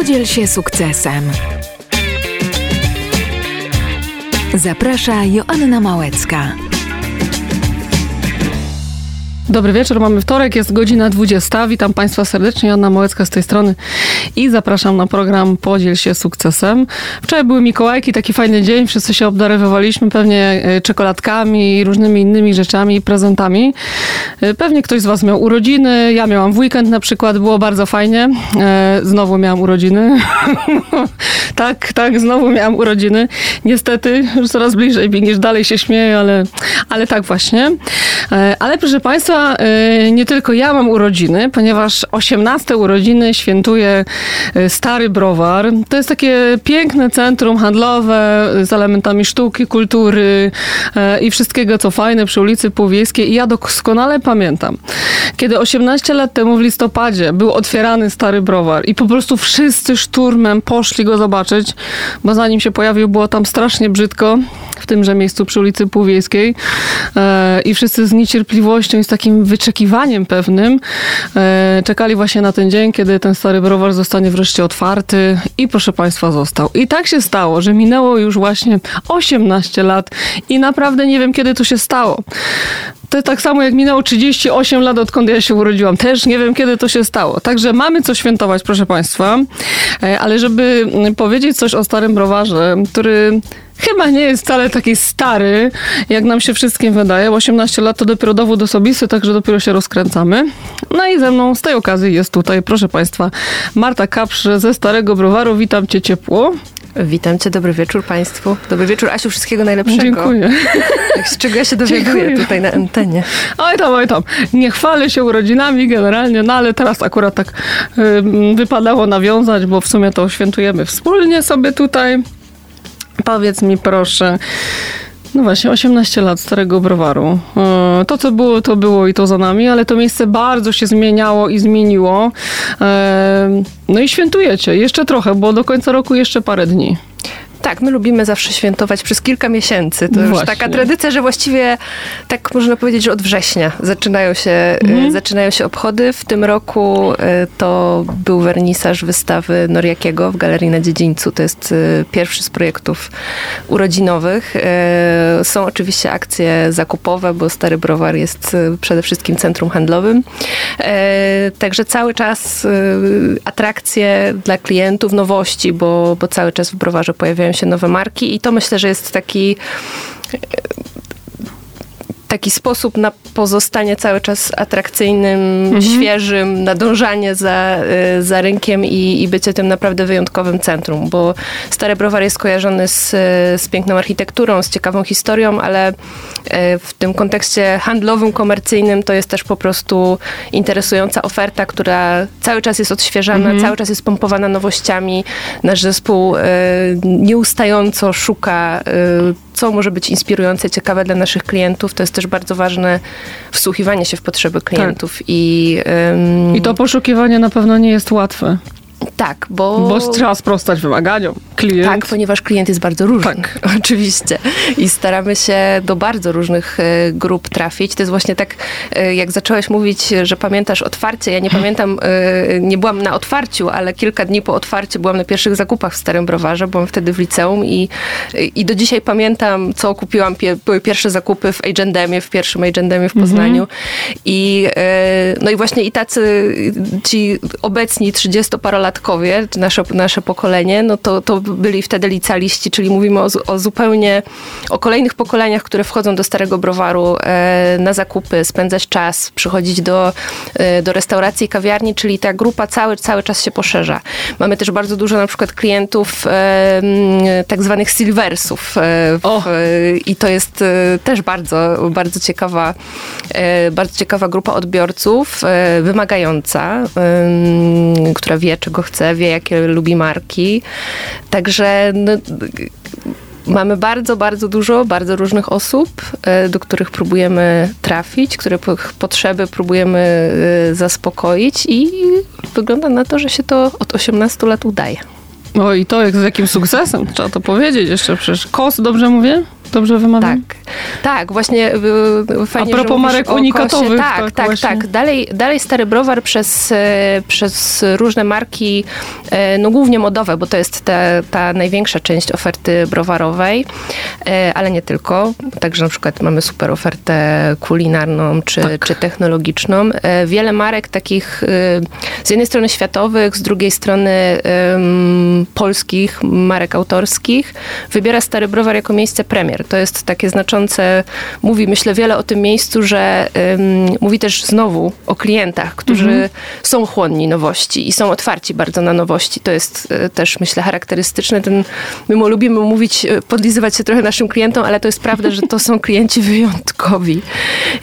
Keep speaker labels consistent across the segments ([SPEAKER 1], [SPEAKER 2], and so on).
[SPEAKER 1] Podziel się sukcesem. Zaprasza Joanna Małecka.
[SPEAKER 2] Dobry wieczór, mamy wtorek, jest godzina 20. Witam Państwa serdecznie, Joanna Małecka z tej strony i zapraszam na program Podziel się sukcesem. Wczoraj były Mikołajki, taki fajny dzień, wszyscy się obdarowywaliśmy pewnie e, czekoladkami i różnymi innymi rzeczami prezentami. E, pewnie ktoś z Was miał urodziny, ja miałam w weekend na przykład, było bardzo fajnie. E, znowu miałam urodziny. tak, tak, znowu miałam urodziny. Niestety, już coraz bliżej, niż dalej się śmieję, ale, ale tak właśnie. Ale proszę Państwa, nie tylko ja mam urodziny, ponieważ 18 urodziny świętuje y, Stary Browar. To jest takie piękne centrum handlowe z elementami sztuki, kultury y, i wszystkiego, co fajne przy ulicy Półwiejskiej. I ja doskonale pamiętam, kiedy 18 lat temu w listopadzie był otwierany Stary Browar i po prostu wszyscy szturmem poszli go zobaczyć, bo zanim się pojawił, było tam strasznie brzydko w tymże miejscu przy ulicy Półwiejskiej i wszyscy z niecierpliwością i z takim wyczekiwaniem pewnym e, czekali właśnie na ten dzień, kiedy ten stary browar zostanie wreszcie otwarty i proszę Państwa został. I tak się stało, że minęło już właśnie 18 lat i naprawdę nie wiem, kiedy to się stało. To tak samo jak minęło 38 lat, odkąd ja się urodziłam. Też nie wiem, kiedy to się stało. Także mamy co świętować, proszę Państwa. E, ale żeby powiedzieć coś o starym browarze, który chyba nie jest wcale taki stary, jak nam się wszystkim wydaje. 18 lat to dopiero dowód osobisty, także dopiero się rozkręcamy. No i ze mną z tej okazji jest tutaj, proszę Państwa, Marta Kapsz ze Starego Browaru. Witam Cię ciepło.
[SPEAKER 3] Witam Cię, dobry wieczór Państwu. Dobry wieczór, Asiu, wszystkiego najlepszego.
[SPEAKER 2] Dziękuję.
[SPEAKER 3] Z czego ja się dowiaduję Dziękuję. tutaj na antenie.
[SPEAKER 2] Oj tam, oj tam. Nie chwalę się urodzinami generalnie, no ale teraz akurat tak y, wypadało nawiązać, bo w sumie to świętujemy wspólnie sobie tutaj. Powiedz mi proszę, no właśnie, 18 lat starego browaru. E, to, co było, to było i to za nami, ale to miejsce bardzo się zmieniało i zmieniło. E, no i świętujecie jeszcze trochę, bo do końca roku jeszcze parę dni.
[SPEAKER 3] Tak, my lubimy zawsze świętować przez kilka miesięcy. To Właśnie. już taka tradycja, że właściwie tak można powiedzieć, że od września zaczynają się, e, mhm. zaczynają się obchody. W tym roku e, to był wernisaż wystawy Noriakiego w Galerii na Dziedzińcu. To jest e, pierwszy z projektów urodzinowych. Są oczywiście akcje zakupowe, bo Stary Browar jest przede wszystkim centrum handlowym. Także cały czas atrakcje dla klientów, nowości, bo, bo cały czas w browarze pojawiają się nowe marki i to myślę, że jest taki taki sposób na pozostanie cały czas atrakcyjnym, mhm. świeżym, nadążanie za, y, za rynkiem i, i bycie tym naprawdę wyjątkowym centrum, bo Stary Browar jest kojarzony z, z piękną architekturą, z ciekawą historią, ale y, w tym kontekście handlowym, komercyjnym to jest też po prostu interesująca oferta, która cały czas jest odświeżana, mhm. cały czas jest pompowana nowościami. Nasz zespół y, nieustająco szuka co może być inspirujące, ciekawe dla naszych klientów. To jest też bardzo ważne wsłuchiwanie się w potrzeby klientów. Tak. I,
[SPEAKER 2] um... I to poszukiwanie na pewno nie jest łatwe.
[SPEAKER 3] Tak, bo...
[SPEAKER 2] Bo trzeba sprostać wymaganiom. Klient...
[SPEAKER 3] Tak, ponieważ klient jest bardzo różny. Tak. Oczywiście. I staramy się do bardzo różnych e, grup trafić. To jest właśnie tak, e, jak zacząłeś mówić, że pamiętasz otwarcie. Ja nie pamiętam, e, nie byłam na otwarciu, ale kilka dni po otwarciu byłam na pierwszych zakupach w Starym Browarze. Byłam wtedy w liceum i, i do dzisiaj pamiętam, co kupiłam. Były pierwsze zakupy w Agendemie, w pierwszym Agendemie w Poznaniu. Mhm. I, no i właśnie i tacy ci obecni 30-parolatkowie latkowie, nasze, nasze pokolenie, no to, to byli wtedy licealiści, czyli mówimy o, o zupełnie, o kolejnych pokoleniach, które wchodzą do Starego Browaru e, na zakupy, spędzać czas, przychodzić do, e, do restauracji i kawiarni, czyli ta grupa cały, cały czas się poszerza. Mamy też bardzo dużo na przykład klientów e, tak zwanych silversów e, w, i to jest e, też bardzo, bardzo ciekawa, e, bardzo ciekawa grupa odbiorców, wymagająca, która wie, czego chce, wie jakie lubi marki. Także no, mamy bardzo, bardzo dużo, bardzo różnych osób, e, do których próbujemy trafić, które potrzeby próbujemy e, zaspokoić i wygląda na to, że się to od 18 lat udaje.
[SPEAKER 2] O i to jak z jakim sukcesem, trzeba to powiedzieć jeszcze przecież. KOS, dobrze mówię? Dobrze wymawiam?
[SPEAKER 3] Tak, tak, właśnie
[SPEAKER 2] fajnie, A propos marek unikatowych.
[SPEAKER 3] Tak, tak, tak, tak. Dalej, dalej Stary Browar przez, przez różne marki, no głównie modowe, bo to jest ta, ta największa część oferty browarowej, ale nie tylko. Także na przykład mamy super ofertę kulinarną czy, tak. czy technologiczną. Wiele marek takich z jednej strony światowych, z drugiej strony polskich, marek autorskich, wybiera Stary Browar jako miejsce premier. To jest takie znaczące, mówi myślę wiele o tym miejscu, że um, mówi też znowu o klientach, którzy mhm. są chłonni nowości i są otwarci bardzo na nowości. To jest e, też myślę charakterystyczne. Ten, my lubimy mówić, e, podlizywać się trochę naszym klientom, ale to jest prawda, że to są klienci wyjątkowi.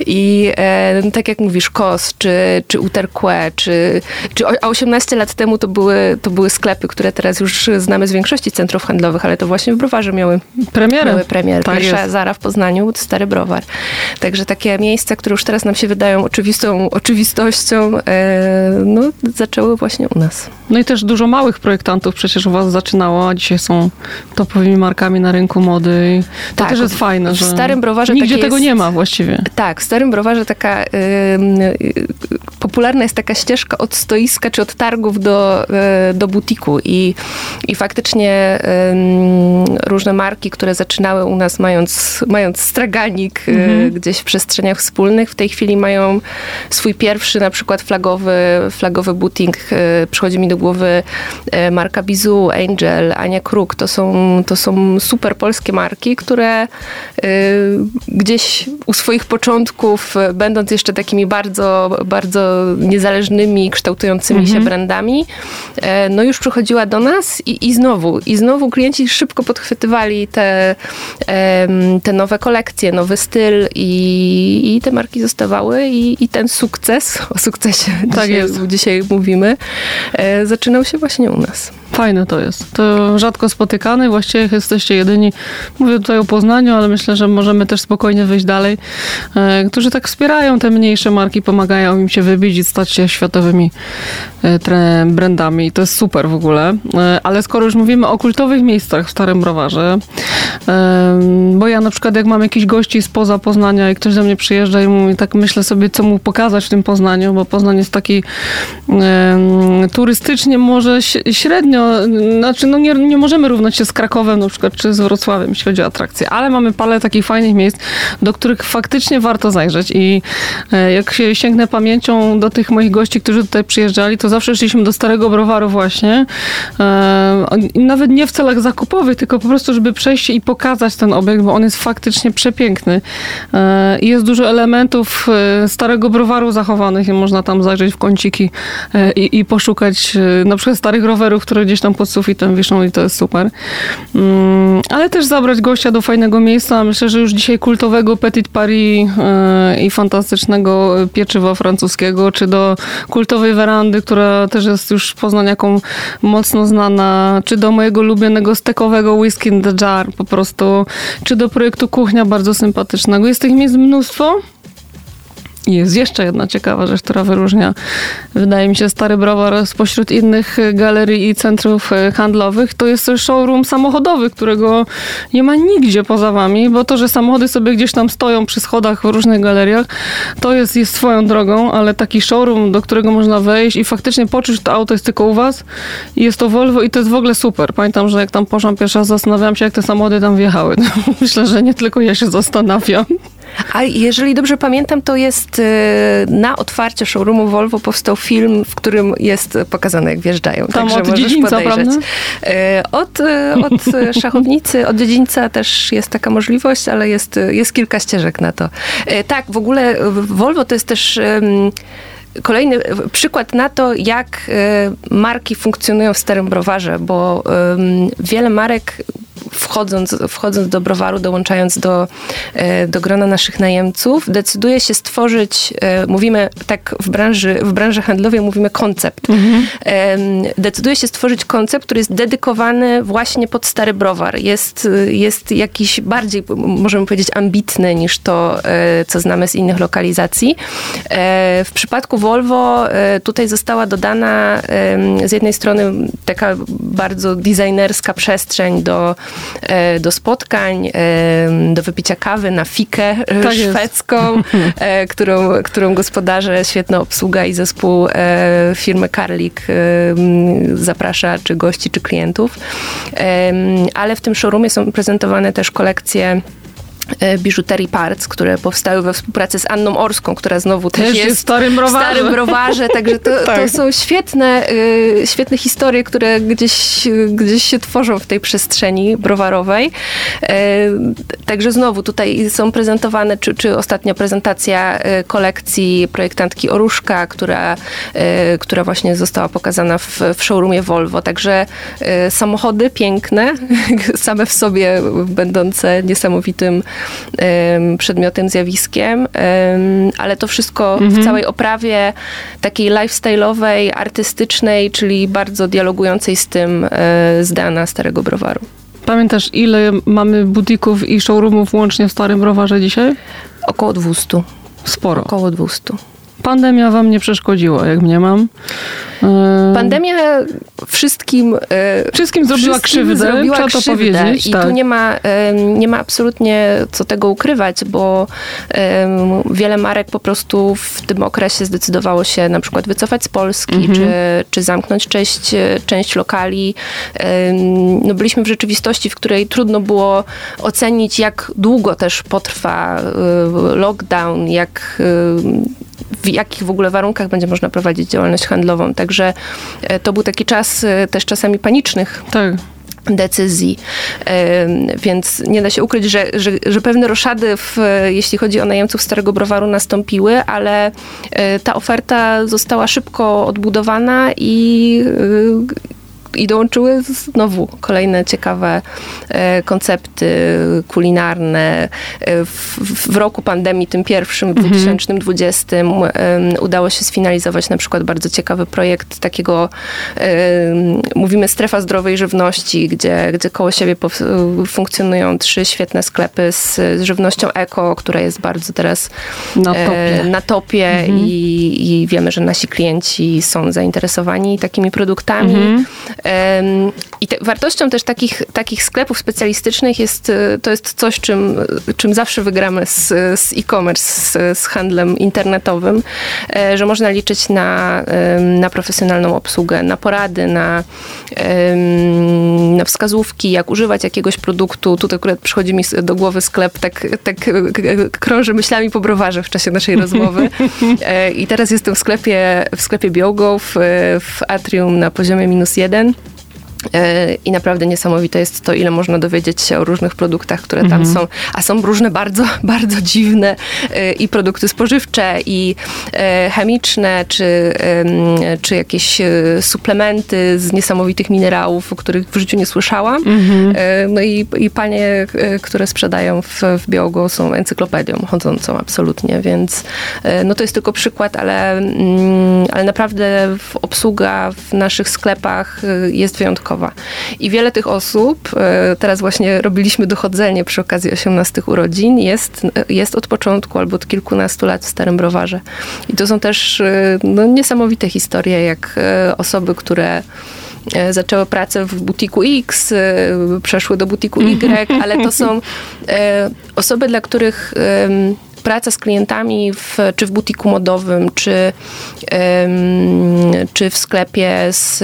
[SPEAKER 3] I e, tak jak mówisz, KOS, czy, czy Uterque, czy, czy 18 lat temu to były, to były sklepy, które teraz już znamy z większości centrów handlowych, ale to właśnie w browarze miały premierę. Miały premierę. Tak Pierwsza. Zara w Poznaniu, Stary Browar. Także takie miejsca, które już teraz nam się wydają oczywistą oczywistością, e, no, zaczęły właśnie u nas.
[SPEAKER 2] No i też dużo małych projektantów przecież u was zaczynało, a dzisiaj są topowymi markami na rynku mody. To tak, też jest fajne, że w Starym Browarze nigdzie tego jest, nie ma właściwie.
[SPEAKER 3] Tak, w Starym Browarze taka y, y, popularna jest taka ścieżka od stoiska czy od targów do, y, do butiku i, i faktycznie różne marki, które zaczynały u nas mając, mając straganik mhm. gdzieś w przestrzeniach wspólnych, w tej chwili mają swój pierwszy na przykład flagowy, flagowy butik. Przychodzi mi do głowy marka Bizu, Angel, Ania Kruk. To są, to są super polskie marki, które y, gdzieś u swoich początków, będąc jeszcze takimi bardzo, bardzo niezależnymi, kształtującymi mhm. się brandami, no już przychodziła do nas i, i znowu, i znowu klienci szybko podchwytywali te, te nowe kolekcje, nowy styl i, i te marki zostawały i, i ten sukces, o sukcesie tak dzisiaj, dzisiaj mówimy, e, zaczynał się właśnie u nas.
[SPEAKER 2] Fajne to jest. To rzadko spotykane. Właściwie jesteście jedyni, mówię tutaj o Poznaniu, ale myślę, że możemy też spokojnie wyjść dalej, e, którzy tak wspierają te mniejsze marki, pomagają im się wybić i stać się światowymi e, brandami. I to jest super w ogóle. E, ale skoro już mówimy o kultowych miejscach w Starym Browarze, bo ja na przykład jak mam jakichś gości spoza Poznania i ktoś do mnie przyjeżdża i mówi, tak myślę sobie, co mu pokazać w tym Poznaniu, bo Poznań jest taki turystycznie może średnio znaczy no nie, nie możemy równać się z Krakowem na przykład, czy z Wrocławiem, jeśli chodzi o atrakcje, ale mamy parę takich fajnych miejsc, do których faktycznie warto zajrzeć i e, jak się sięgnę pamięcią do tych moich gości, którzy tutaj przyjeżdżali, to zawsze szliśmy do Starego Browaru właśnie, e, nawet nie w celach zakupowych, tylko po prostu, żeby przejść i pokazać ten obiekt, bo on jest faktycznie przepiękny. E, I jest dużo elementów Starego Browaru zachowanych i można tam zajrzeć w kąciki i, i poszukać na przykład starych rowerów, które gdzieś tam pod sufitem wiszą i to jest super. Mm, ale też zabrać gościa do fajnego miejsca. Myślę, że już dzisiaj kultowego Petit Paris e, i fantastycznego pieczywa francuskiego, czy do kultowej werandy, która też jest już poznaniaką mocno znana, czy do mojego ulubionego stekowego whisky in the jar po prostu, czy do projektu Kuchnia bardzo sympatycznego. Jest tych miejsc mnóstwo. Jest jeszcze jedna ciekawa rzecz, która wyróżnia, wydaje mi się, Stary Browar spośród innych galerii i centrów e, handlowych. To jest showroom samochodowy, którego nie ma nigdzie poza wami, bo to, że samochody sobie gdzieś tam stoją przy schodach w różnych galeriach, to jest, jest swoją drogą, ale taki showroom, do którego można wejść i faktycznie poczuć, że to auto jest tylko u was i jest to Volvo i to jest w ogóle super. Pamiętam, że jak tam poszłam pierwszy raz, zastanawiałam się, jak te samochody tam wjechały. Myślę, że nie tylko ja się zastanawiam.
[SPEAKER 3] A jeżeli dobrze pamiętam, to jest y, na otwarcie showroomu Volvo powstał film, w którym jest pokazane, jak wjeżdżają.
[SPEAKER 2] Tam Także od dziedzińca, podejrzeć.
[SPEAKER 3] Prawda? Od, y, od szachownicy, od dziedzińca też jest taka możliwość, ale jest, jest kilka ścieżek na to. Y, tak, w ogóle Volvo to jest też kolejny przykład na to, jak marki funkcjonują w starym browarze, bo wiele marek wchodząc, wchodząc do browaru, dołączając do, e, do grona naszych najemców, decyduje się stworzyć, e, mówimy tak w branży, w branży handlowej, mówimy koncept. Mhm. Decyduje się stworzyć koncept, który jest dedykowany właśnie pod stary browar. Jest, jest jakiś bardziej, możemy powiedzieć, ambitny niż to, e, co znamy z innych lokalizacji. W przypadku Volvo tutaj została dodana z jednej strony taka bardzo designerska przestrzeń do do spotkań, do wypicia kawy na fikę tak szwedzką, którą, którą gospodarzę, świetna obsługa i zespół firmy Karlik zaprasza czy gości, czy klientów. Ale w tym showroomie są prezentowane też kolekcje E, biżuterii Parts, które powstały we współpracy z Anną Orską, która znowu też, też jest,
[SPEAKER 2] jest w starym browarze.
[SPEAKER 3] starym browarze także to, tak. to są świetne, y, świetne historie, które gdzieś, gdzieś się tworzą w tej przestrzeni browarowej. Y, także znowu tutaj są prezentowane, czy, czy ostatnia prezentacja kolekcji projektantki Oruszka, która, która właśnie została pokazana w, w showroomie Volvo. Także samochody piękne, same w sobie będące niesamowitym przedmiotem, zjawiskiem, ale to wszystko mhm. w całej oprawie takiej lifestyle'owej, artystycznej, czyli bardzo dialogującej z tym e, z Dana Starego Browaru.
[SPEAKER 2] Pamiętasz, ile mamy butików i showroomów łącznie w Starym Browarze dzisiaj?
[SPEAKER 3] Około 200.
[SPEAKER 2] Sporo.
[SPEAKER 3] Około 200
[SPEAKER 2] pandemia wam nie przeszkodziła, jak mnie mam.
[SPEAKER 3] E, pandemia wszystkim...
[SPEAKER 2] E, wszystkim zrobiła wszystkim krzywdę, zrobiła trzeba krzywdę. to powiedzieć.
[SPEAKER 3] I tak. tu nie ma, nie ma absolutnie co tego ukrywać, bo wiele marek po prostu w tym okresie zdecydowało się na przykład wycofać z Polski, mhm. czy, czy zamknąć część, część lokali. No byliśmy w rzeczywistości, w której trudno było ocenić, jak długo też potrwa e, lockdown, jak w jakich w ogóle warunkach będzie można prowadzić działalność handlową. Także e, to był taki czas e, też czasami panicznych. Tak decyzji. Więc nie da się ukryć, że, że, że, pewne roszady, w, jeśli chodzi o najemców Starego Browaru, nastąpiły, ale e, ta oferta została szybko odbudowana i i dołączyły znowu kolejne ciekawe e, koncepty kulinarne. E, w, w roku pandemii, tym pierwszym, w 2020, mhm. udało się sfinalizować na przykład bardzo ciekawy projekt takiego, mówimy strefa zdrowej żywności, gdzie, gdzie koło siebie funkcjonują trzy świetne sklepy z, z żywnością eko, która jest bardzo teraz na e, topie, na topie mhm. i, i, wiemy, że nasi klienci są zainteresowani takimi produktami. Mhm. Um, I te, wartością też takich, takich sklepów specjalistycznych jest, e, to jest coś, czym, czym zawsze wygramy z, z e-commerce, z, z handlem internetowym, e, że można liczyć na, na profesjonalną obsługę, na porady, na, na wskazówki, jak używać jakiegoś produktu. Tutaj akurat przychodzi mi do głowy sklep, tak, tak krąży myślami po browarze w czasie naszej rozmowy. E, I teraz jestem w sklepie, w sklepie Biogo w, w Atrium na poziomie minus jeden. E, I naprawdę niesamowite jest to, ile można dowiedzieć się o różnych produktach, które tam mhm. są, a są różne bardzo, bardzo dziwne e, i produkty spożywcze, i e, chemiczne, czy, czy jakieś suplementy z niesamowitych minerałów, o których w życiu nie słyszałam. Mhm. No i, i panie, które sprzedają w, w Biogo są encyklopedią chodzącą absolutnie, więc no to jest tylko przykład, ale, mm, ale naprawdę obsługa w naszych sklepach jest wyjątkowa i wiele tych osób, e, teraz właśnie robiliśmy dochodzenie przy okazji 18 urodzin, jest, jest od początku albo od kilkunastu lat w Starym Browarze. I to są też e, no, niesamowite historie, jak e, osoby, które zaczęły pracę w butiku X, przeszły do butiku Y, ale to są osoby, dla których praca z klientami w, czy w butiku modowym, czy, czy w sklepie z,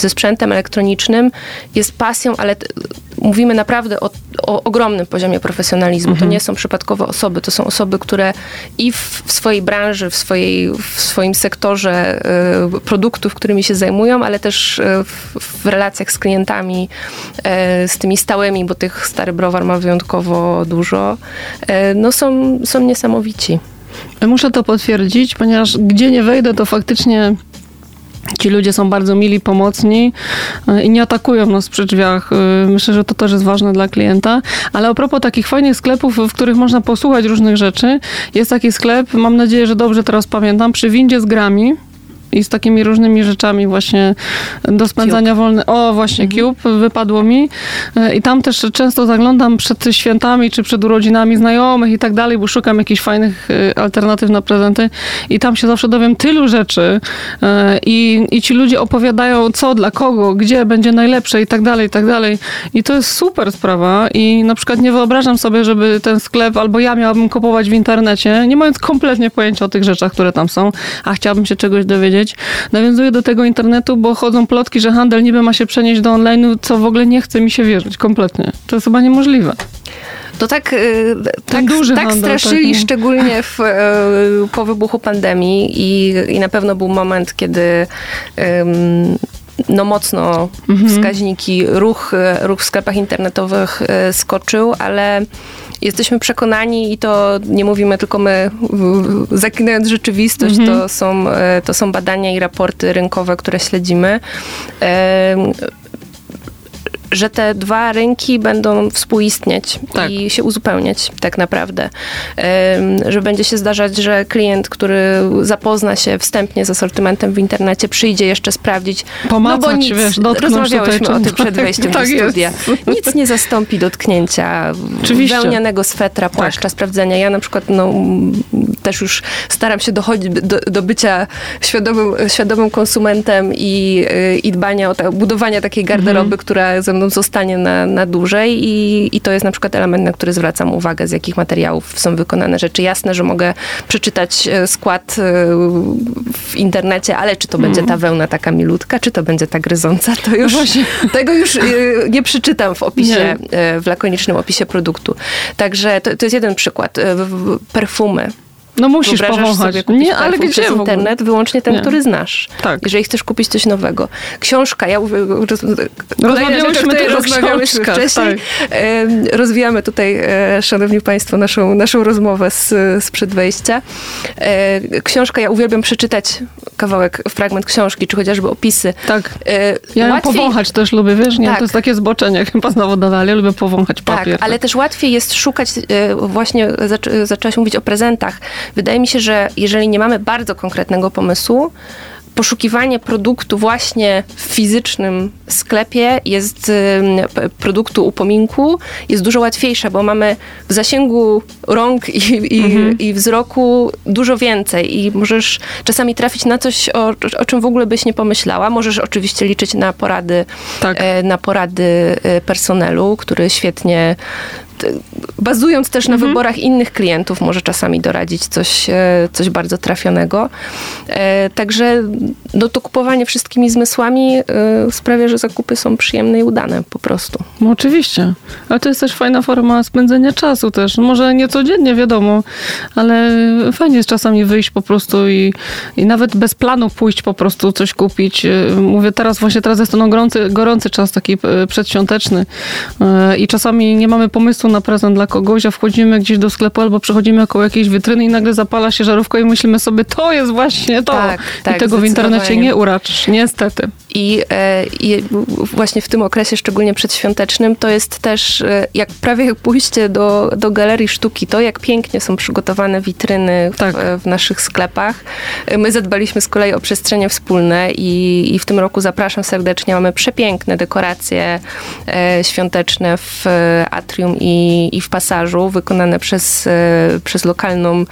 [SPEAKER 3] ze sprzętem elektronicznym jest pasją, ale mówimy naprawdę o, o ogromnym poziomie profesjonalizmu. Mhm. To nie są przypadkowe osoby, to są osoby, które i w, w swojej branży, w, swojej, w swoim sektorze y, produktów, którymi się zajmują, ale też y, w, w, relacjach z klientami, y, z tymi stałymi, bo tych stary browar ma wyjątkowo dużo, no są, są niesamowici.
[SPEAKER 2] Muszę to potwierdzić, ponieważ gdzie nie wejdę, to faktycznie Ci ludzie są bardzo mili, pomocni e, i nie atakują nas przy drzwiach. E, myślę, że to też jest ważne dla klienta. Ale a propos takich fajnych sklepów, w których można posłuchać różnych rzeczy, jest taki sklep, mam nadzieję, że dobrze teraz pamiętam, przy windzie z grami i z takimi różnymi rzeczami właśnie do spędzania wolny. O, właśnie mhm. Cube wypadło mi i tam też często zaglądam przed świętami czy przed urodzinami znajomych i tak dalej, bo szukam jakichś fajnych alternatyw na prezenty i tam się zawsze dowiem tylu rzeczy i, i ci ludzie opowiadają co, dla kogo, gdzie będzie najlepsze i tak dalej, i tak dalej. I to jest super sprawa i na przykład nie wyobrażam sobie, żeby ten sklep albo ja miałabym kupować w internecie, nie mając kompletnie pojęcia o tych rzeczach, które tam są, a chciałabym się czegoś dowiedzieć. Nawiązuję do tego internetu, bo chodzą plotki, że handel niby ma się przenieść do online'u, co w ogóle nie chce mi się wierzyć kompletnie. To jest chyba niemożliwe.
[SPEAKER 3] To tak, y, tak, tak straszyli, taki. szczególnie w, y, po wybuchu pandemii i, i na pewno był moment, kiedy um, no mocno mhm. wskaźniki, ruch, ruch w sklepach internetowych e, skoczył, ale jesteśmy przekonani i to nie mówimy tylko my, zaklinając rzeczywistość, mhm. to, są, e, to są badania i raporty rynkowe, które śledzimy że te dwa rynki będą współistnieć tak. i się uzupełniać tak naprawdę. Że będzie się zdarzać, że klient, który zapozna się wstępnie z asortymentem w internecie, przyjdzie jeszcze sprawdzić.
[SPEAKER 2] Pomacać, no bo nic, wiesz,
[SPEAKER 3] rozmawiałyśmy o tym przed wejściem tak do studia. Jest. Nic nie zastąpi dotknięcia Oczywiście. wełnianego swetra, płaszcza, tak. sprawdzenia. Ja na przykład no, też już staram się dochodzić do, do bycia świadomym, świadomym konsumentem i, i dbania o budowania takiej garderoby, mhm. która ze zostanie na, na dłużej i, i to jest na przykład element, na który zwracam uwagę, z jakich materiałów są wykonane rzeczy. Jasne, że mogę przeczytać e, skład e, w internecie, ale czy to będzie ta wełna taka milutka, czy to będzie ta gryząca, to już no tego już e, nie przeczytam w opisie, nie. w lakonicznym opisie produktu. Także to, to jest jeden przykład. Perfumy.
[SPEAKER 2] No musisz powąchać.
[SPEAKER 3] nie, ale gdzie przez internet? Wyłącznie ten, nie. który znasz. Tak. Jeżeli chcesz kupić coś nowego. Książka, ja
[SPEAKER 2] rozmawiałyśmy też o
[SPEAKER 3] rozmawiałyśmy wcześniej. Tak. Rozwijamy tutaj, e, szanowni państwo, naszą, naszą rozmowę z, sprzed wejścia. E, książka, ja uwielbiam przeczytać kawałek, fragment książki, czy chociażby opisy.
[SPEAKER 2] Tak. E, ja łatwiej... powąchać też lubię, wiesz, nie? Tak. To jest takie zboczenie, chyba znowu dodali, ja lubię powąchać tak, papier.
[SPEAKER 3] Tak, ale też łatwiej jest szukać, właśnie zaczęłaś mówić o prezentach, Wydaje mi się, że jeżeli nie mamy bardzo konkretnego pomysłu, poszukiwanie produktu właśnie w fizycznym sklepie jest produktu upominku jest dużo łatwiejsze, bo mamy w zasięgu rąk i, i, mhm. i wzroku dużo więcej i możesz czasami trafić na coś, o, o, czym w ogóle byś nie pomyślała. Możesz oczywiście liczyć na porady, tak. E, na porady e, personelu, który świetnie bazując też na mhm. wyborach innych klientów, może czasami doradzić coś, e, coś bardzo trafionego. E, także no, to kupowanie wszystkimi zmysłami e, sprawia, że zakupy są przyjemne i udane po prostu.
[SPEAKER 2] No oczywiście, ale to jest też fajna forma spędzenia czasu też. Może nie codziennie, wiadomo, ale fajnie jest czasami wyjść po prostu i, i nawet bez planu pójść po prostu coś kupić. Mówię teraz, właśnie teraz jest to no gorący, gorący czas, taki przedświąteczny i czasami nie mamy pomysłu na prezent dla kogoś, a wchodzimy gdzieś do sklepu albo przechodzimy koło jakiejś witryny i nagle zapala się żarówka i myślimy sobie, to jest właśnie to. Tak, tak, I tego w internecie nie uraczysz, niestety.
[SPEAKER 3] I, e, I, właśnie w tym okresie, szczególnie przedświątecznym, to jest też e, jak prawie jak pójście do, do galerii sztuki, to jak pięknie są przygotowane witryny w, tak. w naszych sklepach. E, my zadbaliśmy z kolei o przestrzenie wspólne i, i w tym roku zapraszam serdecznie. Mamy przepiękne dekoracje świąteczne w atrium i, i w pasażu, wykonane przez, przez lokalną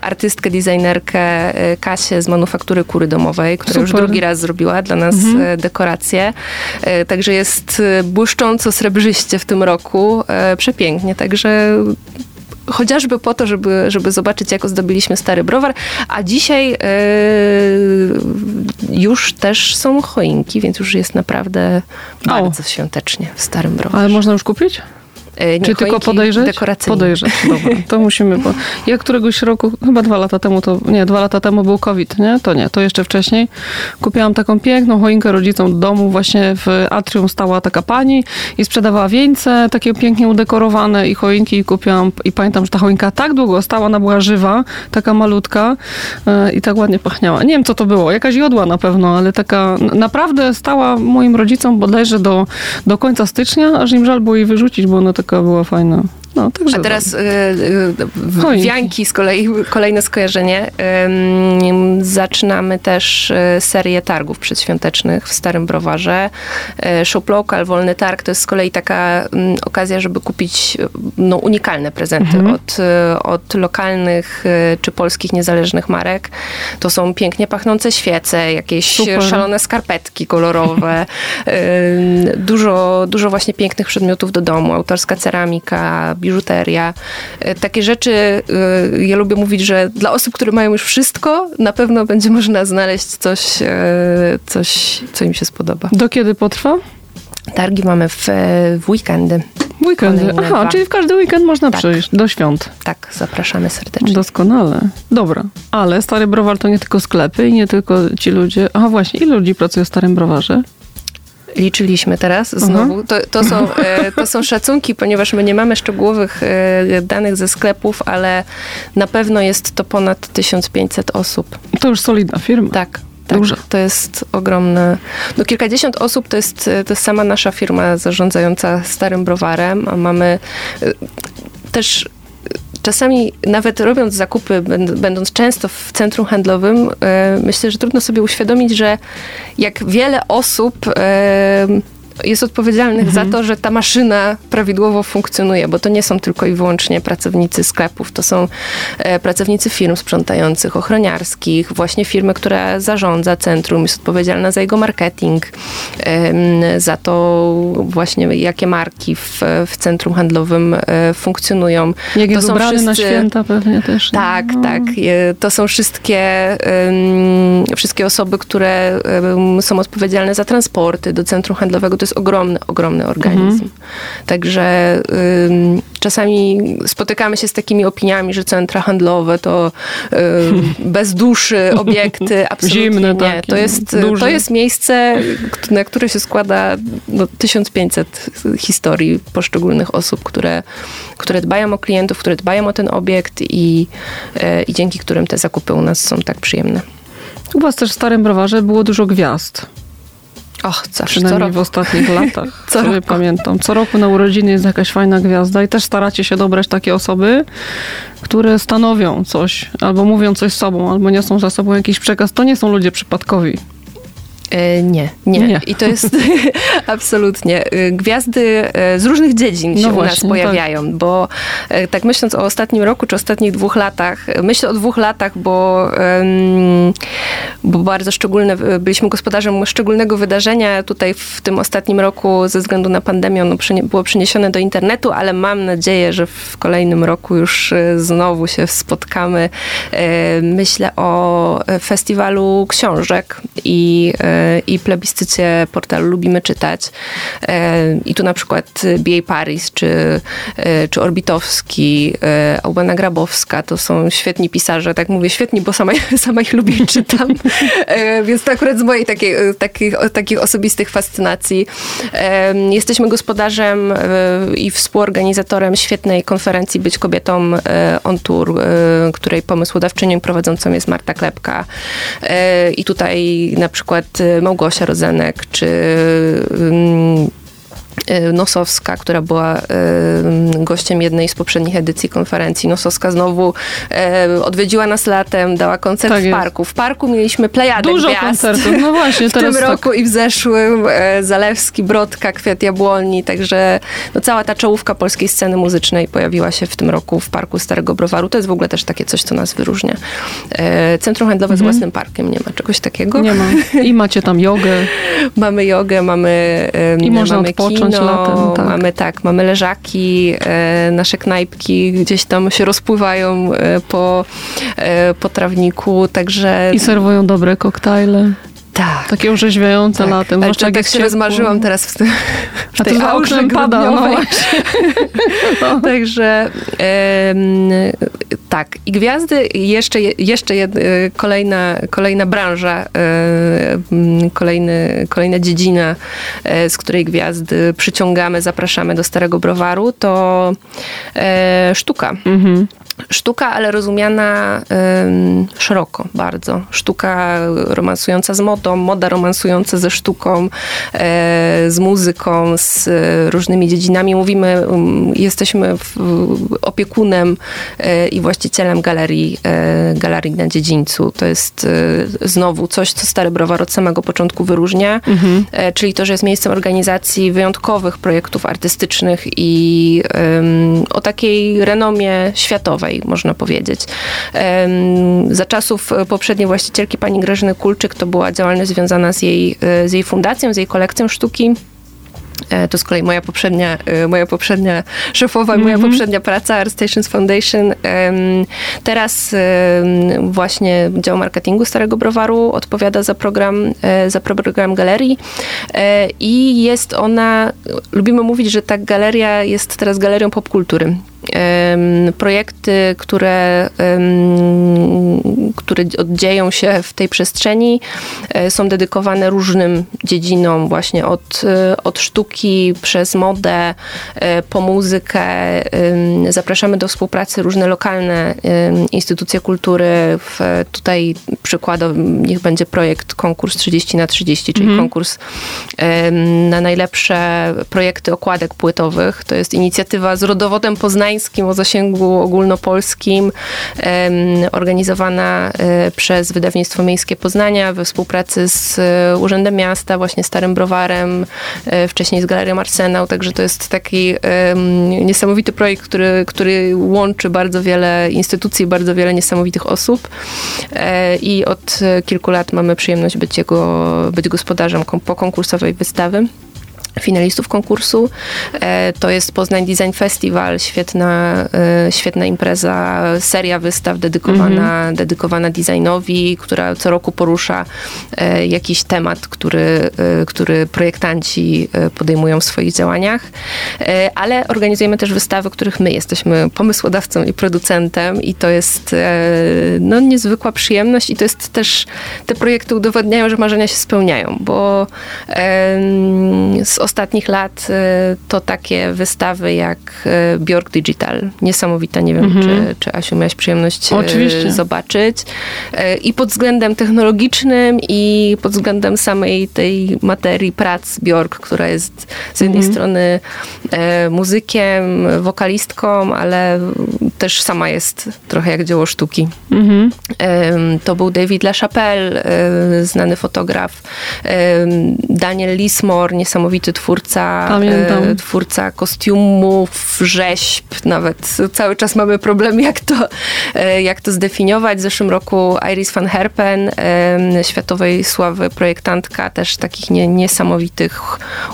[SPEAKER 3] artystkę, designerkę Kasię z manufaktury kury domowej, która Super. już drugi raz zrobiła dla nas mhm dekoracje. E, także jest e, błyszcząco srebrzyście w tym roku. E, przepięknie, także chociażby po to, żeby, żeby zobaczyć, jak ozdobiliśmy stary browar. A dzisiaj yy, już też są choinki, więc już jest naprawdę bardzo o. świątecznie w starym browarze.
[SPEAKER 2] Ale można już kupić?
[SPEAKER 3] E, nie Czy tylko podejrzeć?
[SPEAKER 2] Podejrzeć, dobra. To musimy, bo ja któregoś roku, chyba dwa lata temu, to nie, dwa lata temu był COVID, nie? To nie, to jeszcze wcześniej. Kupiłam taką piękną choinkę rodzicom do domu, właśnie w atrium stała taka pani i sprzedawała wieńce, takie pięknie udekorowane i choinki i kupiłam i pamiętam, że ta choinka tak długo stała, ona była żywa, taka malutka e, i tak ładnie pachniała. Nie wiem, co to było, jakaś jodła na pewno, ale taka naprawdę stała moim rodzicom bodajże do, do końca stycznia, aż im żal było jej wyrzucić, bo ona taka była fajna. No, także
[SPEAKER 3] A teraz y, y, wianki z kolei, kolejne skojarzenie. Y, zaczynamy też y, serię targów przedświątecznych w Starym Browarze. Y, Shop Local, Wolny Targ to jest z kolei taka okazja, żeby kupić no, unikalne prezenty mhm. od, y, od lokalnych czy polskich niezależnych marek. To są pięknie pachnące świece, jakieś Super. szalone skarpetki kolorowe, dużo, dużo właśnie pięknych przedmiotów do domu, autorska ceramika, biżuteria. E, takie rzeczy, e, ja lubię mówić, że dla osób, które mają już wszystko, na pewno będzie można znaleźć coś, e, coś co im się spodoba.
[SPEAKER 2] Do kiedy potrwa?
[SPEAKER 3] Targi mamy w, w weekendy.
[SPEAKER 2] Weekendy. Aha, dwa. czyli w każdy weekend można tak. przyjść do świąt.
[SPEAKER 3] Tak, zapraszamy serdecznie.
[SPEAKER 2] Doskonale. Dobra, ale Stary Browar to nie tylko sklepy i nie tylko ci ludzie. Aha, właśnie, ile ludzi pracuje w Starym Browarze?
[SPEAKER 3] Liczyliśmy teraz znowu. To, to, są, e, to są szacunki, ponieważ my nie mamy szczegółowych e, danych ze sklepów, ale na pewno jest to ponad 1500 osób.
[SPEAKER 2] To już solidna firma.
[SPEAKER 3] Tak. Tak, Dużo. to jest ogromne. No kilkadziesiąt osób to jest, to jest sama nasza firma zarządzająca starym browarem, a mamy e, też czasami nawet robiąc zakupy, będąc często w centrum handlowym, e, myślę, że trudno sobie uświadomić, że jak wiele osób e, jest odpowiedzialnych mhm. za to, że ta maszyna prawidłowo funkcjonuje, bo to nie są tylko i wyłącznie pracownicy sklepów, to są e, pracownicy firm sprzątających, ochroniarskich, właśnie firmy, która zarządza centrum, jest odpowiedzialna za jego marketing, za to właśnie jakie marki w, w centrum handlowym e, funkcjonują.
[SPEAKER 2] Jak
[SPEAKER 3] to
[SPEAKER 2] jest są wszyscy, na święta pewnie też.
[SPEAKER 3] Tak, no. tak. To są wszystkie, wszystkie osoby, które są odpowiedzialne za transporty do centrum handlowego, to jest ogromny, ogromny organizm. Mhm. Także ym, czasami spotykamy się z takimi opiniami, że centra handlowe to ym, bez duszy obiekty, absolutnie Zimne, nie. Tak, to, jest, to jest miejsce, na które się składa no, 1500 historii poszczególnych osób, które, które dbają o klientów, które dbają o ten obiekt i, yy, i dzięki którym te zakupy u nas są tak przyjemne.
[SPEAKER 2] U was też w Starym Browarze było dużo gwiazd.
[SPEAKER 3] Och, zawsze
[SPEAKER 2] Przynajmniej w ostatnich latach. co roku. pamiętam. Co roku na urodziny jest jakaś fajna gwiazda i też staracie się dobrać takie osoby, które stanowią coś, albo mówią coś sobą, albo niosą za sobą jakiś przekaz. To nie są ludzie przypadkowi.
[SPEAKER 3] E, nie, nie, nie. I to jest absolutnie. E, gwiazdy e, z różnych dziedzin się no u nas tak. pojawiają, tak. bo tak myśląc o ostatnim roku czy ostatnich dwóch latach, myślę o dwóch latach, bo, bo bardzo szczególne, byliśmy gospodarzem szczególnego wydarzenia tutaj w tym ostatnim roku ze względu na pandemię, ono było przeniesione do internetu, ale mam nadzieję, że w kolejnym roku już znowu się spotkamy. Myślę o festiwalu książek i i plebiscycie portalu Lubimy Czytać. E, I tu na przykład B.A. Paris, czy, e, czy Orbitowski, e, Albana Grabowska, to są świetni pisarze, tak mówię świetni, bo sama, sama ich lubię czytam, więc to akurat z mojej takiej, takich, takich osobistych fascynacji. Jesteśmy gospodarzem i współorganizatorem świetnej konferencji Być Kobietą on Tour, której pomysłodawczynią prowadzącą jest Marta Klepka. I tutaj na przykład Małgosia Rozenek, czy Nosowska, która była y, gościem jednej z poprzednich edycji konferencji. Nosowska znowu y, odwiedziła nas latem, dała koncert tak w parku. W parku mieliśmy plejadę
[SPEAKER 2] Dużo
[SPEAKER 3] gwiazd.
[SPEAKER 2] koncertów, no właśnie.
[SPEAKER 3] w tym tak. roku i w zeszłym Zalewski, Brodka, Kwiat Jabłoni, także no, cała ta czołówka polskiej sceny muzycznej pojawiła się w tym roku w Parku Starego Browaru. To jest w ogóle też takie coś, co nas wyróżnia. Centrum handlowe mhm. z własnym parkiem, nie ma czegoś takiego.
[SPEAKER 2] Nie ma. I macie tam jogę.
[SPEAKER 3] mamy jogę, mamy
[SPEAKER 2] I można mamy odpocząć
[SPEAKER 3] kino,
[SPEAKER 2] latem. Tak.
[SPEAKER 3] Mamy tak, mamy leżaki, e, nasze knajpki gdzieś tam się rozpływają e, po, e, po trawniku, także...
[SPEAKER 2] I serwują dobre koktajle.
[SPEAKER 3] Tak.
[SPEAKER 2] Takie orzeźwiające tak. latem.
[SPEAKER 3] Ale tak jak się rozmarzyłam teraz w, tym, w tej A to pada, no no. Także tak. I gwiazdy, jeszcze, jeszcze jed, kolejna, kolejna branża, kolejny, kolejna dziedzina, e, z której gwiazdy przyciągamy, zapraszamy do Starego Browaru, to e, sztuka. Mhm. Sztuka, ale rozumiana ym, szeroko bardzo. Sztuka romansująca z modą, moda romansująca ze sztuką, e, z muzyką, z różnymi dziedzinami. Mówimy, um, jesteśmy w, opiekunem e, i właścicielem galerii, e, galerii na dziedzińcu. To jest znowu coś, co Stary Browar od samego początku wyróżnia, mhm. Czyli to, że jest miejscem organizacji wyjątkowych projektów artystycznych i o takiej renomie światowej można powiedzieć. Za czasów poprzedniej właścicielki pani Grażyny Kulczyk to była działalność związana z jej, e, z jej fundacją, z jej kolekcją sztuki. E, to z kolei moja poprzednia, e, moja poprzednia szefowa, mm -hmm. moja mhm. poprzednia praca, Art Stations Foundation. Teraz właśnie dział marketingu Starego Browaru odpowiada za program, za program galerii i jest ona, lubimy mówić, że ta galeria jest teraz galerią popkultury projekty, które, które oddzieją się w tej przestrzeni, e, są dedykowane różnym dziedzinom, właśnie od, e, od sztuki przez modę e, po muzykę. Zapraszamy do współpracy różne lokalne instytucje kultury. Tutaj przykładem niech będzie projekt konkurs 30 na 30, czyli mhm. konkurs na najlepsze projekty okładek płytowych. To jest inicjatywa z rodowodem poznańskim poznańskim o zasięgu ogólnopolskim, organizowana e, przez Wydawnictwo Miejskie Poznania we współpracy z e, Urzędem Miasta, właśnie Starym Browarem, e, wcześniej z Galerią Arsenał, także to jest taki niesamowity projekt, który, który łączy bardzo wiele instytucji, bardzo wiele niesamowitych osób. I od kilku lat mamy przyjemność być jego, być gospodarzem po konkursowej wystawy finalistów konkursu. E, to jest Poznań Design Festival, świetna, e, świetna impreza, seria wystaw dedykowana, mhm. dedykowana designowi, która co roku porusza e, jakiś temat, który, który projektanci podejmują w swoich działaniach. Ale organizujemy też wystawy, których my jesteśmy pomysłodawcą i producentem i to jest no, niezwykła przyjemność i to jest też, te projekty udowadniają, że marzenia się spełniają, bo z ostatnich lat y, to takie wystawy jak y, Bjork Digital. Niesamowita, nie wiem, mhm. czy, czy Asiu miałaś przyjemność y, Oczywiście. zobaczyć. I pod względem technologicznym i pod względem samej tej materii prac Bjork, która jest z jednej mhm. strony muzykiem, wokalistką, ale też sama jest trochę jak dzieło sztuki. Mhm. To był David LaChapelle, znany fotograf, Daniel Lismore, niesamowity twórca, Pamiętam. E, twórca kostiumów, rzeźb, nawet cały czas mamy problem, jak to, e, jak to zdefiniować. W zeszłym roku Iris van Herpen, światowej sławy projektantka, też takich nie, niesamowitych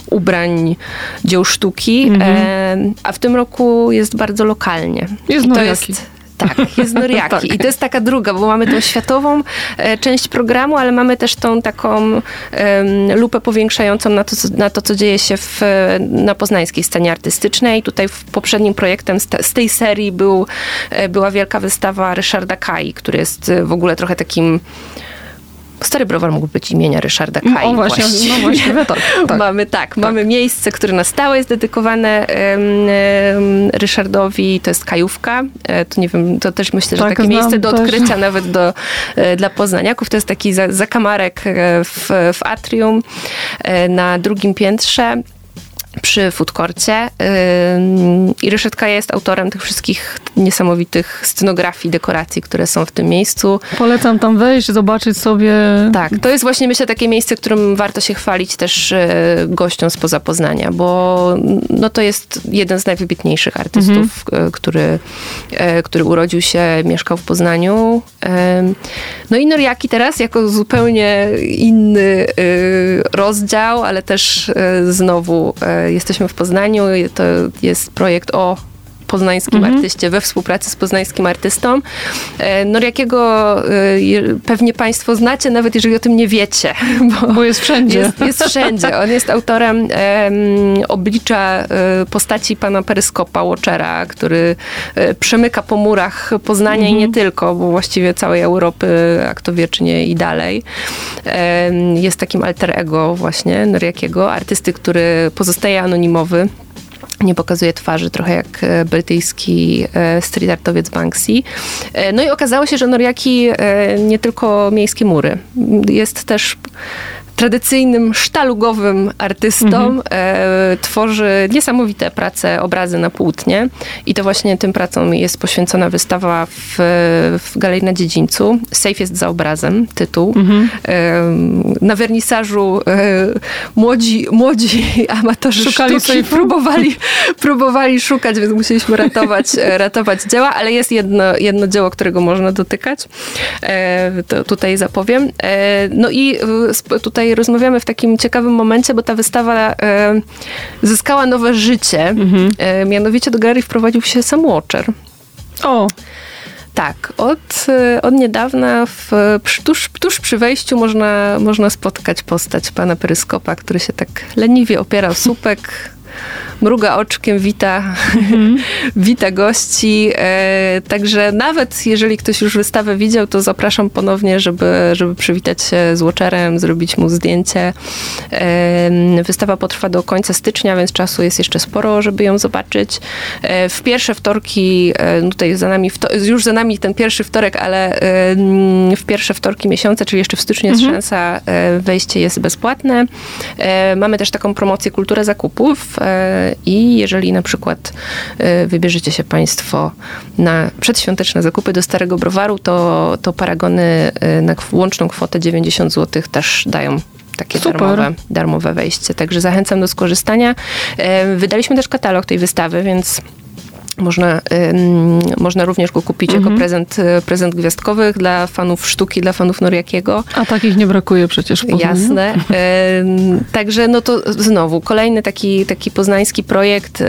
[SPEAKER 3] ubrań, dzieł sztuki, mhm. a w tym roku jest bardzo lokalnie.
[SPEAKER 2] Jest I to jest
[SPEAKER 3] tak, jest Noriaki. tak. I to jest taka druga, bo mamy tą światową e, część programu, ale mamy też tą taką lupę powiększającą na to, co, na to, co dzieje się w, na poznańskiej scenie artystycznej. Tutaj w poprzednim projektem z, te, z tej serii był, e, była wielka wystawa Ryszarda Kai, który jest e, w ogóle trochę takim Stary Browar mógł być imienia Ryszarda Kai.
[SPEAKER 2] No właśnie, no właśnie tak,
[SPEAKER 3] tak. Mamy tak, tak, mamy miejsce, które na stałe jest dedykowane um, Ryszardowi, to jest Kajówka. E, to nie wiem, to też myślę, że tak, takie miejsce do odkrycia też. nawet do, e, dla poznaniaków. To jest taki zakamarek e, w, w atrium na drugim piętrze przy foodcourcie i Ryszardka jest autorem tych wszystkich niesamowitych scenografii, dekoracji, które są w tym miejscu.
[SPEAKER 2] Polecam tam wejść, zobaczyć sobie.
[SPEAKER 3] Tak, to jest właśnie myślę takie miejsce, którym warto się chwalić też e, gościom spoza Poznania, bo no, to jest jeden z najwybitniejszych artystów, mhm. który, e, który urodził się, mieszkał w Poznaniu. No i Noriaki teraz jako zupełnie inny rozdział, ale też znowu jesteśmy w Poznaniu. To jest projekt o poznańskim mhm. artyście, we współpracy z poznańskim artystą. E, Noriakiego e, pewnie Państwo znacie, nawet jeżeli o tym nie wiecie.
[SPEAKER 2] Bo, bo jest wszędzie.
[SPEAKER 3] Jest, jest, wszędzie. On jest autorem oblicza postaci pana Peryskopa Watchera, który przemyka po murach Poznania mhm. i nie mhm. tylko, bo właściwie całej Europy, jak to wiecznie i dalej. Jest takim alter ego właśnie Noriakiego, artysty, który pozostaje anonimowy nie pokazuje twarzy, trochę jak e, brytyjski e, street artowiec Banksy. E, no i okazało się, że Noriaki nie tylko miejskie mury. Jest też tradycyjnym sztalugowym artystą mhm. e, tworzy niesamowite prace, obrazy na płótnie. I to właśnie tym pracom jest poświęcona wystawa w, w Galerii na Dziedzińcu. Safe jest za obrazem, tytuł. Mhm. E, na wernisażu e, młodzi, młodzi amatorzy Szukali sztuki próbowali, próbowali szukać, więc musieliśmy ratować, ratować dzieła, ale jest jedno, jedno dzieło, którego można dotykać. E, to tutaj zapowiem. E, no i e, tutaj rozmawiamy w takim ciekawym momencie, bo ta wystawa e, zyskała nowe życie. Mhm. E, mianowicie do galerii wprowadził się Sam Watcher.
[SPEAKER 2] O!
[SPEAKER 3] Tak, od, e, od niedawna w, tuż, tuż przy wejściu można, można spotkać postać pana Peryskopa, który się tak leniwie opiera o słupek, mruga oczkiem, wita, mm-hmm. wita gości. E, także nawet jeżeli ktoś już wystawę widział, to zapraszam ponownie, żeby, żeby przywitać się z Watcherem, zrobić mu zdjęcie. E, wystawa potrwa do końca stycznia, więc czasu jest jeszcze sporo, żeby ją zobaczyć. E, w pierwsze wtorki, no tutaj za nami, już za nami ten pierwszy wtorek, ale e, w pierwsze wtorki miesiąca, czyli jeszcze w styczniu jest mm-hmm. szansa, wejście jest bezpłatne. mamy też taką promocję kulturę zakupów i jeżeli na przykład e, wybierzecie się Państwo na przedświąteczne zakupy do Starego Browaru, to, to paragony e, na łączną kwotę 90 zł też dają takie darmowe, darmowe wejście. Także zachęcam do skorzystania. E, wydaliśmy też katalog tej wystawy, więc można, można również go kupić mhm. jako prezent, y, prezent gwiazdkowych dla fanów sztuki, dla fanów Noriakiego.
[SPEAKER 2] A takich nie brakuje przecież w.
[SPEAKER 3] Jasne. Także no to znowu kolejny taki, taki poznański projekt,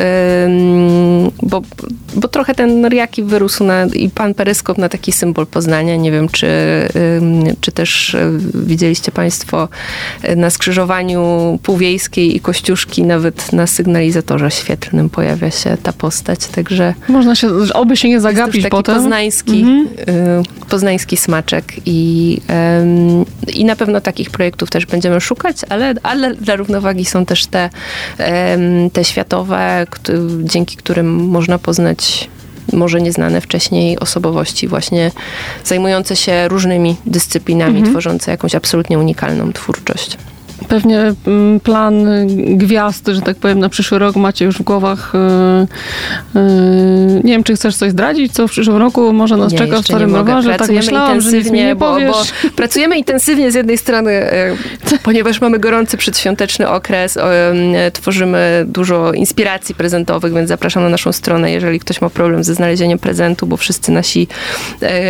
[SPEAKER 3] bo, bo trochę ten Noriaki wyrósł na, i pan Peryskop na taki symbol Poznania. Nie wiem, czy, czy też e, widzieliście państwo e, na skrzyżowaniu Półwiejskiej i Kościuszki, nawet na sygnalizatorze świetlnym pojawia się ta postać. Także że...
[SPEAKER 2] Można się, oby się nie zagapić
[SPEAKER 3] taki
[SPEAKER 2] potem.
[SPEAKER 3] Poznański, mhm. y, poznański smaczek i, y, i na pewno takich projektów też będziemy szukać, ale, ale dla równowagi są też te, y, te światowe, dzięki którym można poznać może nieznane wcześniej osobowości, właśnie zajmujące się różnymi dyscyplinami, mhm. tworzące jakąś absolutnie unikalną twórczość.
[SPEAKER 2] Pewnie mm, plan gwiazd, że tak powiem, na przyszły rok macie już w głowach. Y, y, nie wiem, czy chcesz coś zdradzić, co w przyszłym roku może nas nie, czeka w Starym Browarze. Tak myślałam, intensywnie, że bo, bo,
[SPEAKER 3] pracujemy intensywnie z jednej strony, e, ponieważ mamy gorący przedświąteczny okres, tworzymy dużo inspiracji prezentowych, więc zapraszam na naszą stronę, jeżeli ktoś ma problem ze znalezieniem prezentu, bo wszyscy nasi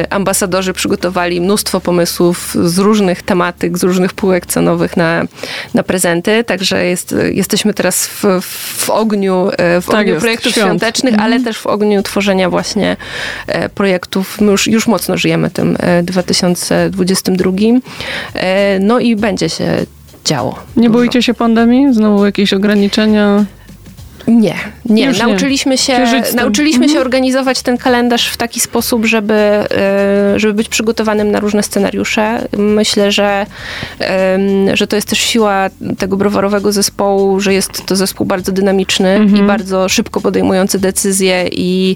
[SPEAKER 3] ambasadorzy przygotowali mnóstwo pomysłów z różnych tematyk, z różnych półek cenowych na na prezenty, także jest, jesteśmy teraz w, w ogniu, e, w tak ogniu jest, projektów świąt. świątecznych, ale mhm. też w ogniu tworzenia właśnie e, projektów. My już, już mocno żyjemy tym 2022. E, no i będzie się działo.
[SPEAKER 2] Nie dużo. boicie się pandemii? Znowu jakieś ograniczenia?
[SPEAKER 3] Nie, nie. Już nauczyliśmy, nie. się, nauczyliśmy mhm. się organizować ten kalendarz w taki sposób, żeby, e, żeby być przygotowanym na różne scenariusze. Myślę, że, że to jest też siła tego browarowego zespołu, że jest to zespół bardzo dynamiczny mhm. i bardzo szybko podejmujący decyzje i,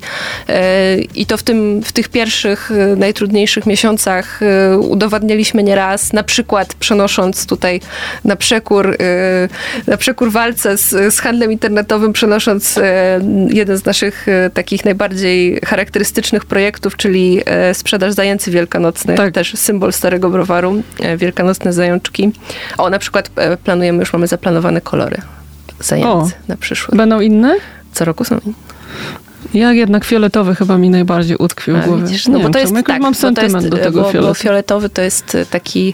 [SPEAKER 3] e, i to w, tym, w tych pierwszych, e, najtrudniejszych miesiącach udowadnialiśmy nieraz, na przykład przenosząc tutaj na przekór, na przekór walce z, z handlem internetowym przenosząc e, jeden z naszych e, takich najbardziej charakterystycznych projektów, czyli e, sprzedaż zajęcy wielkanocnych, tak. też symbol Starego Browaru, wielkanocne zajączki. O, na przykład planujemy, już mamy zaplanowane kolory zajęcy o, na przyszły.
[SPEAKER 2] Będą inne?
[SPEAKER 3] Co roku są inne.
[SPEAKER 2] Ja jednak fioletowy chyba mi najbardziej utkwił w głowie. Widzisz, no bo to jest tak, mam sentyment jest, do tego bo,
[SPEAKER 3] bo fioletowy to jest taki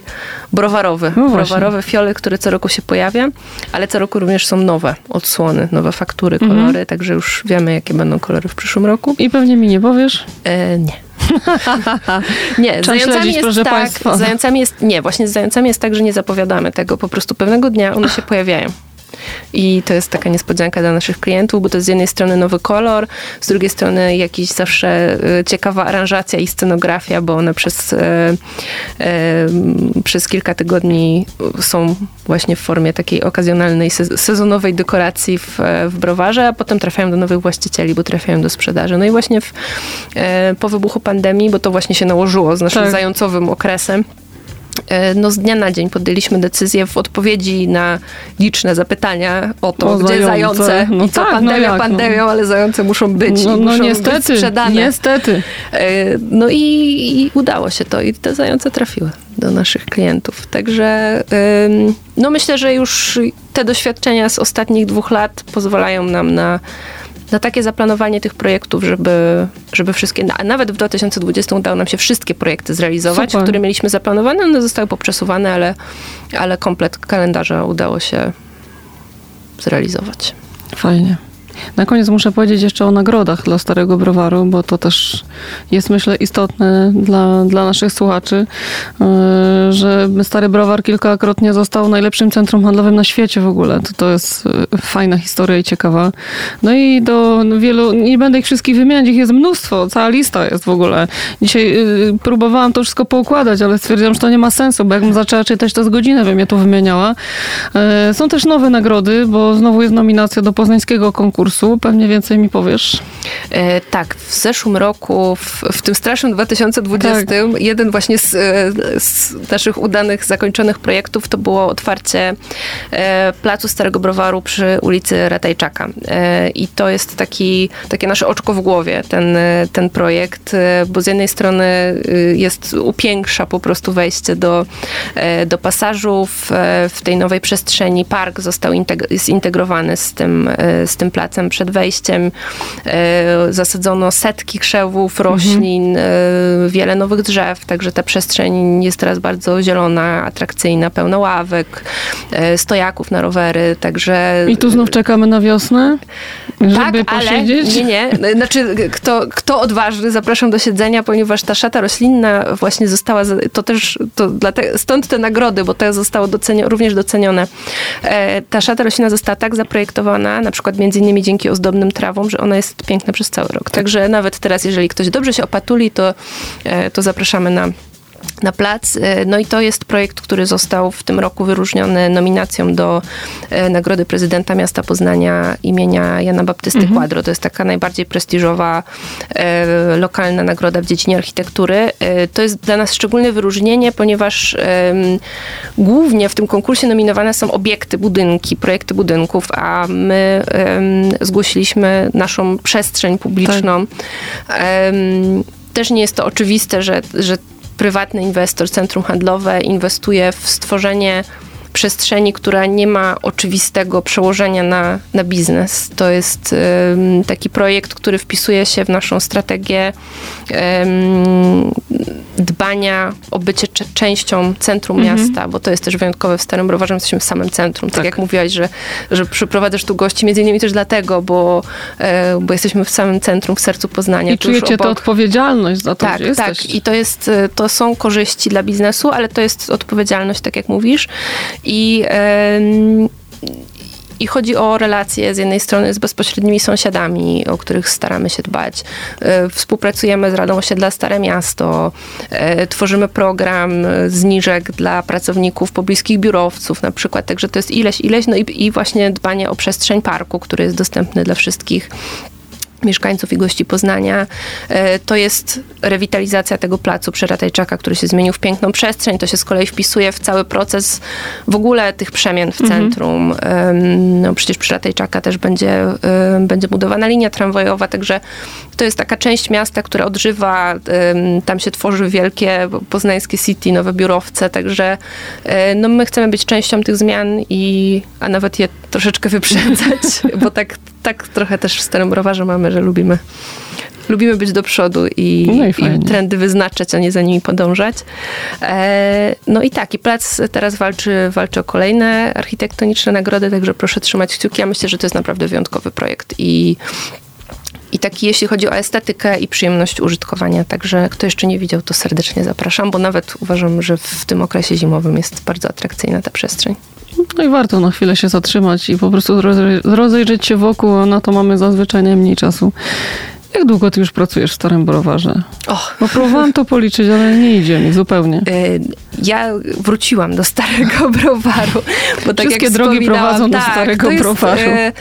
[SPEAKER 3] browarowy. No browarowy fiolet, który co roku się pojawia, ale co roku również są nowe odsłony, nowe faktury, mhm. kolory, mhm. także już wiemy, jakie będą kolory w przyszłym roku.
[SPEAKER 2] I pewnie mi nie powiesz?
[SPEAKER 3] E, nie. nie, z zającami jest tak, państwa. zającami jest, nie, właśnie z zającami jest tak, że nie zapowiadamy tego, po prostu pewnego dnia one się pojawiają. I to jest taka niespodzianka dla naszych klientów, bo to z jednej strony nowy kolor, z drugiej strony jakiś zawsze e, ciekawa aranżacja i scenografia, bo one przez, e, przez kilka tygodni są właśnie w formie takiej okazjonalnej, sezonowej dekoracji w, w browarze, a potem trafiają do nowych właścicieli, bo trafiają do sprzedaży. No i właśnie w, po wybuchu pandemii, bo to właśnie się nałożyło z naszym tak. zającowym okresem, E, no z dnia na dzień podjęliśmy decyzję w odpowiedzi na liczne zapytania o to, o gdzie zające, zające no i co tak, pandemia no jak, pandemią, no. ale zające muszą być no, i no muszą niestety, być sprzedane.
[SPEAKER 2] Niestety.
[SPEAKER 3] E, no i, i, udało się to i te zające trafiły do naszych klientów. Także no myślę, że już te doświadczenia z ostatnich dwóch lat pozwalają nam na na takie zaplanowanie tych projektów, żeby, żeby wszystkie, a nawet w 2020 udało nam się wszystkie projekty zrealizować, Super. które mieliśmy zaplanowane, one zostały poprzesuwane, ale, ale komplet kalendarza udało się zrealizować.
[SPEAKER 2] Fajnie. Na koniec muszę powiedzieć jeszcze o nagrodach dla Starego Browaru, bo to też jest myślę istotne dla, dla naszych słuchaczy, e, że Stary Browar kilkakrotnie został najlepszym centrum handlowym na świecie w ogóle. To, to jest e, fajna historia i ciekawa. No i do wielu, nie będę ich wszystkich wymieniać, ich jest mnóstwo, cała lista jest w ogóle. Dzisiaj e, próbowałam to wszystko poukładać, ale stwierdziłam, że to nie ma sensu, bo jakbym zaczęła czytać, to z godzinę bym je tu wymieniała. Są też nowe nagrody, bo znowu jest nominacja do poznańskiego konkursu konkursu. Pewnie więcej mi powiesz.
[SPEAKER 3] E, tak, w zeszłym roku, w, w tym strasznym 2020, tak. jeden właśnie z, e, z, naszych udanych, zakończonych projektów to było otwarcie e, placu Starego Browaru przy ulicy Ratajczaka. E, I to jest taki, takie nasze oczko w głowie, ten, ten projekt, e, bo z jednej strony e, jest, upiększa po prostu wejście do, do pasażów w tej nowej przestrzeni. Park został zintegrowany z tym, z tym placem przed wejściem. E, zasadzono setki krzewów, roślin, mhm. wiele nowych drzew, także ta przestrzeń jest teraz bardzo zielona, atrakcyjna, pełna ławek, e, stojaków na rowery, także...
[SPEAKER 2] I tu znów czekamy na wiosnę, żeby tak, posiedzieć?
[SPEAKER 3] Ale, nie, nie. Znaczy, kto, kto odważny, zapraszam do siedzenia, ponieważ ta szata roślinna właśnie została, to też, to stąd te nagrody, bo to zostało docenione, również docenione. Ta szata roślinna została tak zaprojektowana, na przykład między innymi dzięki ozdobnym trawom, że ona jest piękna przez cały rok. Także nawet teraz, jeżeli ktoś dobrze się opatuli, to, e, to zapraszamy na na plac. E, no i to jest projekt, który został w tym roku wyróżniony nominacją do e, Nagrody Prezydenta Miasta Poznania imienia Jana Baptysty mhm. Quadro. To jest taka najbardziej prestiżowa e, lokalna nagroda w dziedzinie architektury. To jest dla nas szczególne wyróżnienie, ponieważ głównie w tym konkursie nominowane są obiekty, budynki, projekty budynków, a my zgłosiliśmy naszą przestrzeń publiczną. Tak. Też nie jest to oczywiste, że, że prywatny inwestor, centrum handlowe inwestuje w stworzenie przestrzeni, która nie ma oczywistego przełożenia na, na biznes. To jest um, taki projekt, który wpisuje się w naszą strategię um, dbania o bycie częścią centrum mhm. miasta, bo to jest też wyjątkowe w Starym Browarze, jesteśmy w samym centrum. Tak, tak jak mówiłaś, że, że przyprowadzasz tu gości, między innymi też dlatego, bo, e, bo jesteśmy w samym centrum, w sercu Poznania.
[SPEAKER 2] I czujecie tę odpowiedzialność za to,
[SPEAKER 3] tak,
[SPEAKER 2] gdzie
[SPEAKER 3] Tak, i to jest, e, to są korzyści dla biznesu, ale to jest odpowiedzialność, tak jak mówisz. I i chodzi o relacje z jednej strony z bezpośrednimi sąsiadami, o których staramy się dbać. E, współpracujemy z Radą Osiedla Stare Miasto, e, tworzymy program zniżek dla pracowników pobliskich biurowców na przykład, także to jest ileś, ileś, no i, i właśnie dbanie o przestrzeń parku, który jest dostępny dla wszystkich mieszkańców i gości Poznania. E, to jest rewitalizacja tego placu przy Ratajczaka, który się zmienił w piękną przestrzeń. To się z kolei wpisuje w cały proces w ogóle tych przemian w mhm. centrum. No, przecież przy Ratajczaka też będzie, będzie budowana linia tramwajowa, także to jest taka część miasta, która odżywa. Tam się tworzy wielkie poznańskie city, nowe biurowce, także e, no, my chcemy być częścią tych zmian i, a nawet je troszeczkę wyprzedzać, bo tak, tak trochę też w Starym Browarze mamy, że lubimy lubimy być do przodu i, no i, i, trendy wyznaczać, a nie za nimi podążać. E, no i tak, i plac teraz walczy, walczy o kolejne architektoniczne nagrody, także proszę trzymać kciuki. Ja myślę, że to jest naprawdę wyjątkowy projekt i i taki, jeśli chodzi o estetykę i przyjemność użytkowania. Także kto jeszcze nie widział, to serdecznie zapraszam, bo nawet uważam, że w tym okresie zimowym jest bardzo atrakcyjna ta przestrzeń.
[SPEAKER 2] No i warto na chwilę się zatrzymać i po prostu rozejrzeć się wokół, a na to mamy zazwyczaj najmniej czasu. Jak długo ty już pracujesz w Starym Browarze? Och. Bo próbowałam to policzyć, ale nie idzie mi zupełnie. E,
[SPEAKER 3] ja wróciłam do Starego Browaru.
[SPEAKER 2] Bo tak Wszystkie drogi prowadzą tak, do Starego to jest, Browaru. E,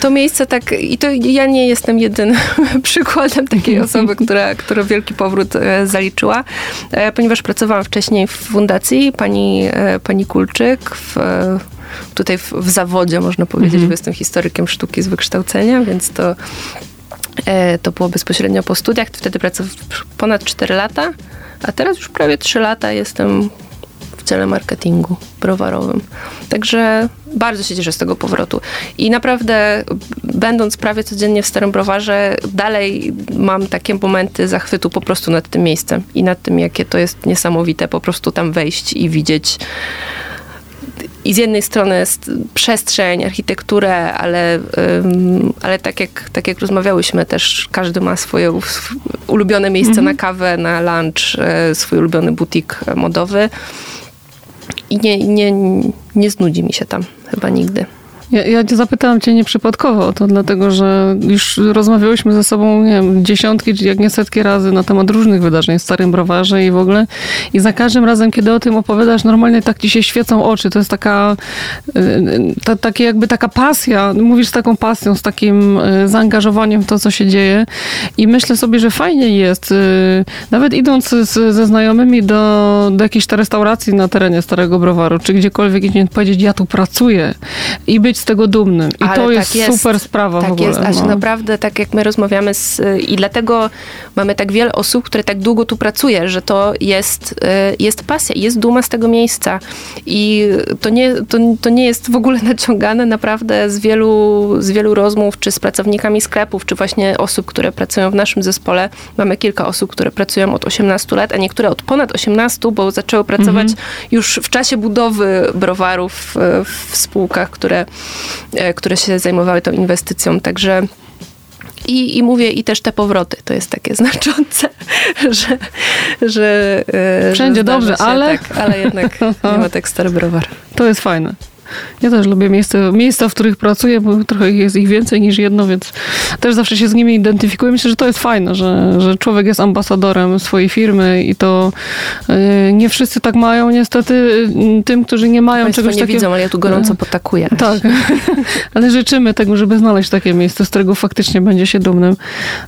[SPEAKER 3] to miejsce tak, i to ja nie jestem jedynym przykładem takiej osoby, która, która wielki powrót e, zaliczyła, ponieważ pracowałam wcześniej w fundacji pani, pani Kulczyk w tutaj w, w, zawodzie, można powiedzieć, mhm. bo jestem historykiem sztuki z wykształcenia, więc to E, to było bezpośrednio po studiach. Wtedy pracowałam ponad 4 lata, a teraz już prawie 3 lata jestem w dziale marketingu browarowym. Także bardzo się cieszę z tego powrotu. I naprawdę, będąc prawie codziennie w Starym Browarze, dalej mam takie momenty zachwytu po prostu nad tym miejscem i nad tym, jakie to jest niesamowite po prostu tam wejść i widzieć i z jednej strony jest przestrzeń, architekturę, ale, ale tak, jak, tak jak rozmawiałyśmy też, każdy ma swoje ulubione miejsce mhm. na kawę, na lunch, e, swój ulubiony butik modowy i nie, nie, nie znudzi mi się tam chyba nigdy.
[SPEAKER 2] Ja, ja zapytałam cię nieprzypadkowo o to, dlatego że już rozmawiałyśmy ze sobą, nie wiem, dziesiątki, jak nie setki razy na temat różnych wydarzeń w Starym Browarze i w ogóle. I za każdym razem, kiedy o tym opowiadasz, normalnie tak ci się świecą oczy. To jest taka, y, ta, takie jakby taka pasja. Mówisz z taką pasją, z takim y, zaangażowaniem w to, co się dzieje. I myślę sobie, że fajnie jest, y, nawet idąc z, ze znajomymi do, do jakiejś restauracji na terenie Starego Browaru, czy gdziekolwiek i powiedzieć, ja tu pracuję i być z tego dumnym. I Ale to jest, tak jest, super sprawa
[SPEAKER 3] tak
[SPEAKER 2] w ogóle.
[SPEAKER 3] jest, Asiu, no. naprawdę tak jak my rozmawiamy z, i dlatego mamy tak wiele osób, które tak długo tu pracuje, że to jest, y, jest pasja, jest duma z tego miejsca i to nie, to, to nie jest w ogóle naciągane naprawdę z wielu, z wielu rozmów, czy z pracownikami sklepów, czy właśnie osób, które pracują w naszym zespole. Mamy kilka osób, które pracują od 18 lat, a niektóre od ponad 18, bo zaczęły pracować mhm. już w czasie budowy browarów w spółkach, które które się zajmowały tą inwestycją. Także i, I mówię, i też te powroty, to jest takie znaczące, że... że
[SPEAKER 2] e, Wszędzie że dobrze, się, ale...
[SPEAKER 3] Tak, ale jednak nie ma tak stary browar.
[SPEAKER 2] To jest fajne. Ja też lubię miejsce, miejsca, w których pracuję, bo trochę jest ich więcej niż jedno, więc też zawsze się z nimi identyfikuję. Myślę, że to jest fajne, że, że człowiek jest ambasadorem swojej firmy i to yy, nie wszyscy tak mają niestety. Yy, tym, którzy nie mają
[SPEAKER 3] Państwo
[SPEAKER 2] czegoś
[SPEAKER 3] nie
[SPEAKER 2] takiego...
[SPEAKER 3] widzą, ale ja tu gorąco potakuję.
[SPEAKER 2] Tak, ale życzymy tego, żeby znaleźć takie miejsce, z którego faktycznie będzie się dumnym.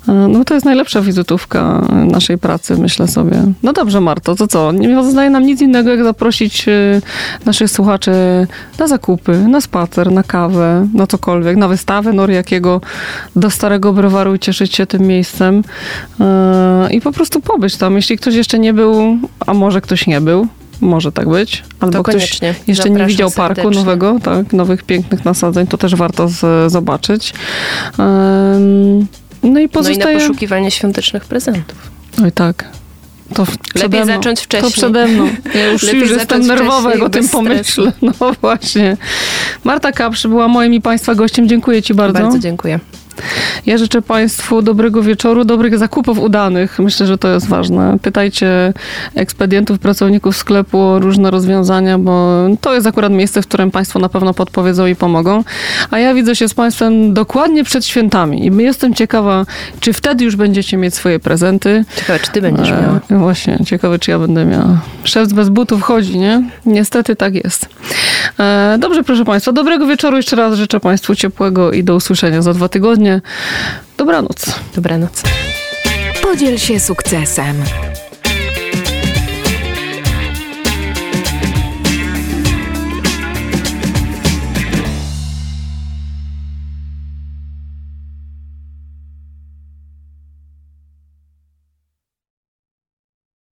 [SPEAKER 2] Yy, no to jest najlepsza wizytówka naszej pracy, myślę sobie. No dobrze, Marto, to co? Nie pozostaje nam nic innego, jak zaprosić yy, naszych słuchaczy na zakupy, na spacer, na kawę, na cokolwiek, na wystawę Noriakiego do Starego Browaru i cieszyć się tym miejscem yy, i po prostu pobyć tam. Jeśli ktoś jeszcze nie był, a może ktoś nie był, może tak być. Albo ktoś jeszcze Zapraszam nie widział parku serdecznie. nowego, tak, nowych pięknych nasadzeń, to też warto z, zobaczyć.
[SPEAKER 3] No i pozostaje... No i na poszukiwanie świątecznych prezentów.
[SPEAKER 2] Oj tak.
[SPEAKER 3] To Lepiej zacząć wcześniej.
[SPEAKER 2] To przede mną. Ja już, już jestem nerwowa, jak o tym pomyślę. No właśnie. Marta Kaprzy była moim i Państwa gościem. Dziękuję Ci bardzo.
[SPEAKER 3] Bardzo dziękuję.
[SPEAKER 2] Ja życzę Państwu dobrego wieczoru, dobrych zakupów udanych. Myślę, że to jest ważne. Pytajcie ekspedientów, pracowników sklepu o różne rozwiązania, bo to jest akurat miejsce, w którym Państwo na pewno podpowiedzą i pomogą. A ja widzę się z Państwem dokładnie przed świętami i jestem ciekawa, czy wtedy już będziecie mieć swoje prezenty.
[SPEAKER 3] Ciekawe, czy Ty będziesz miała.
[SPEAKER 2] E, właśnie, ciekawe, czy ja będę miała. Szef bez butów chodzi, nie? Niestety tak jest. E, dobrze, proszę Państwa, dobrego wieczoru. Jeszcze raz życzę Państwu ciepłego i do usłyszenia za dwa tygodnie. Dobranoc.
[SPEAKER 3] Dobranoc.
[SPEAKER 1] Podziel się sukcesem.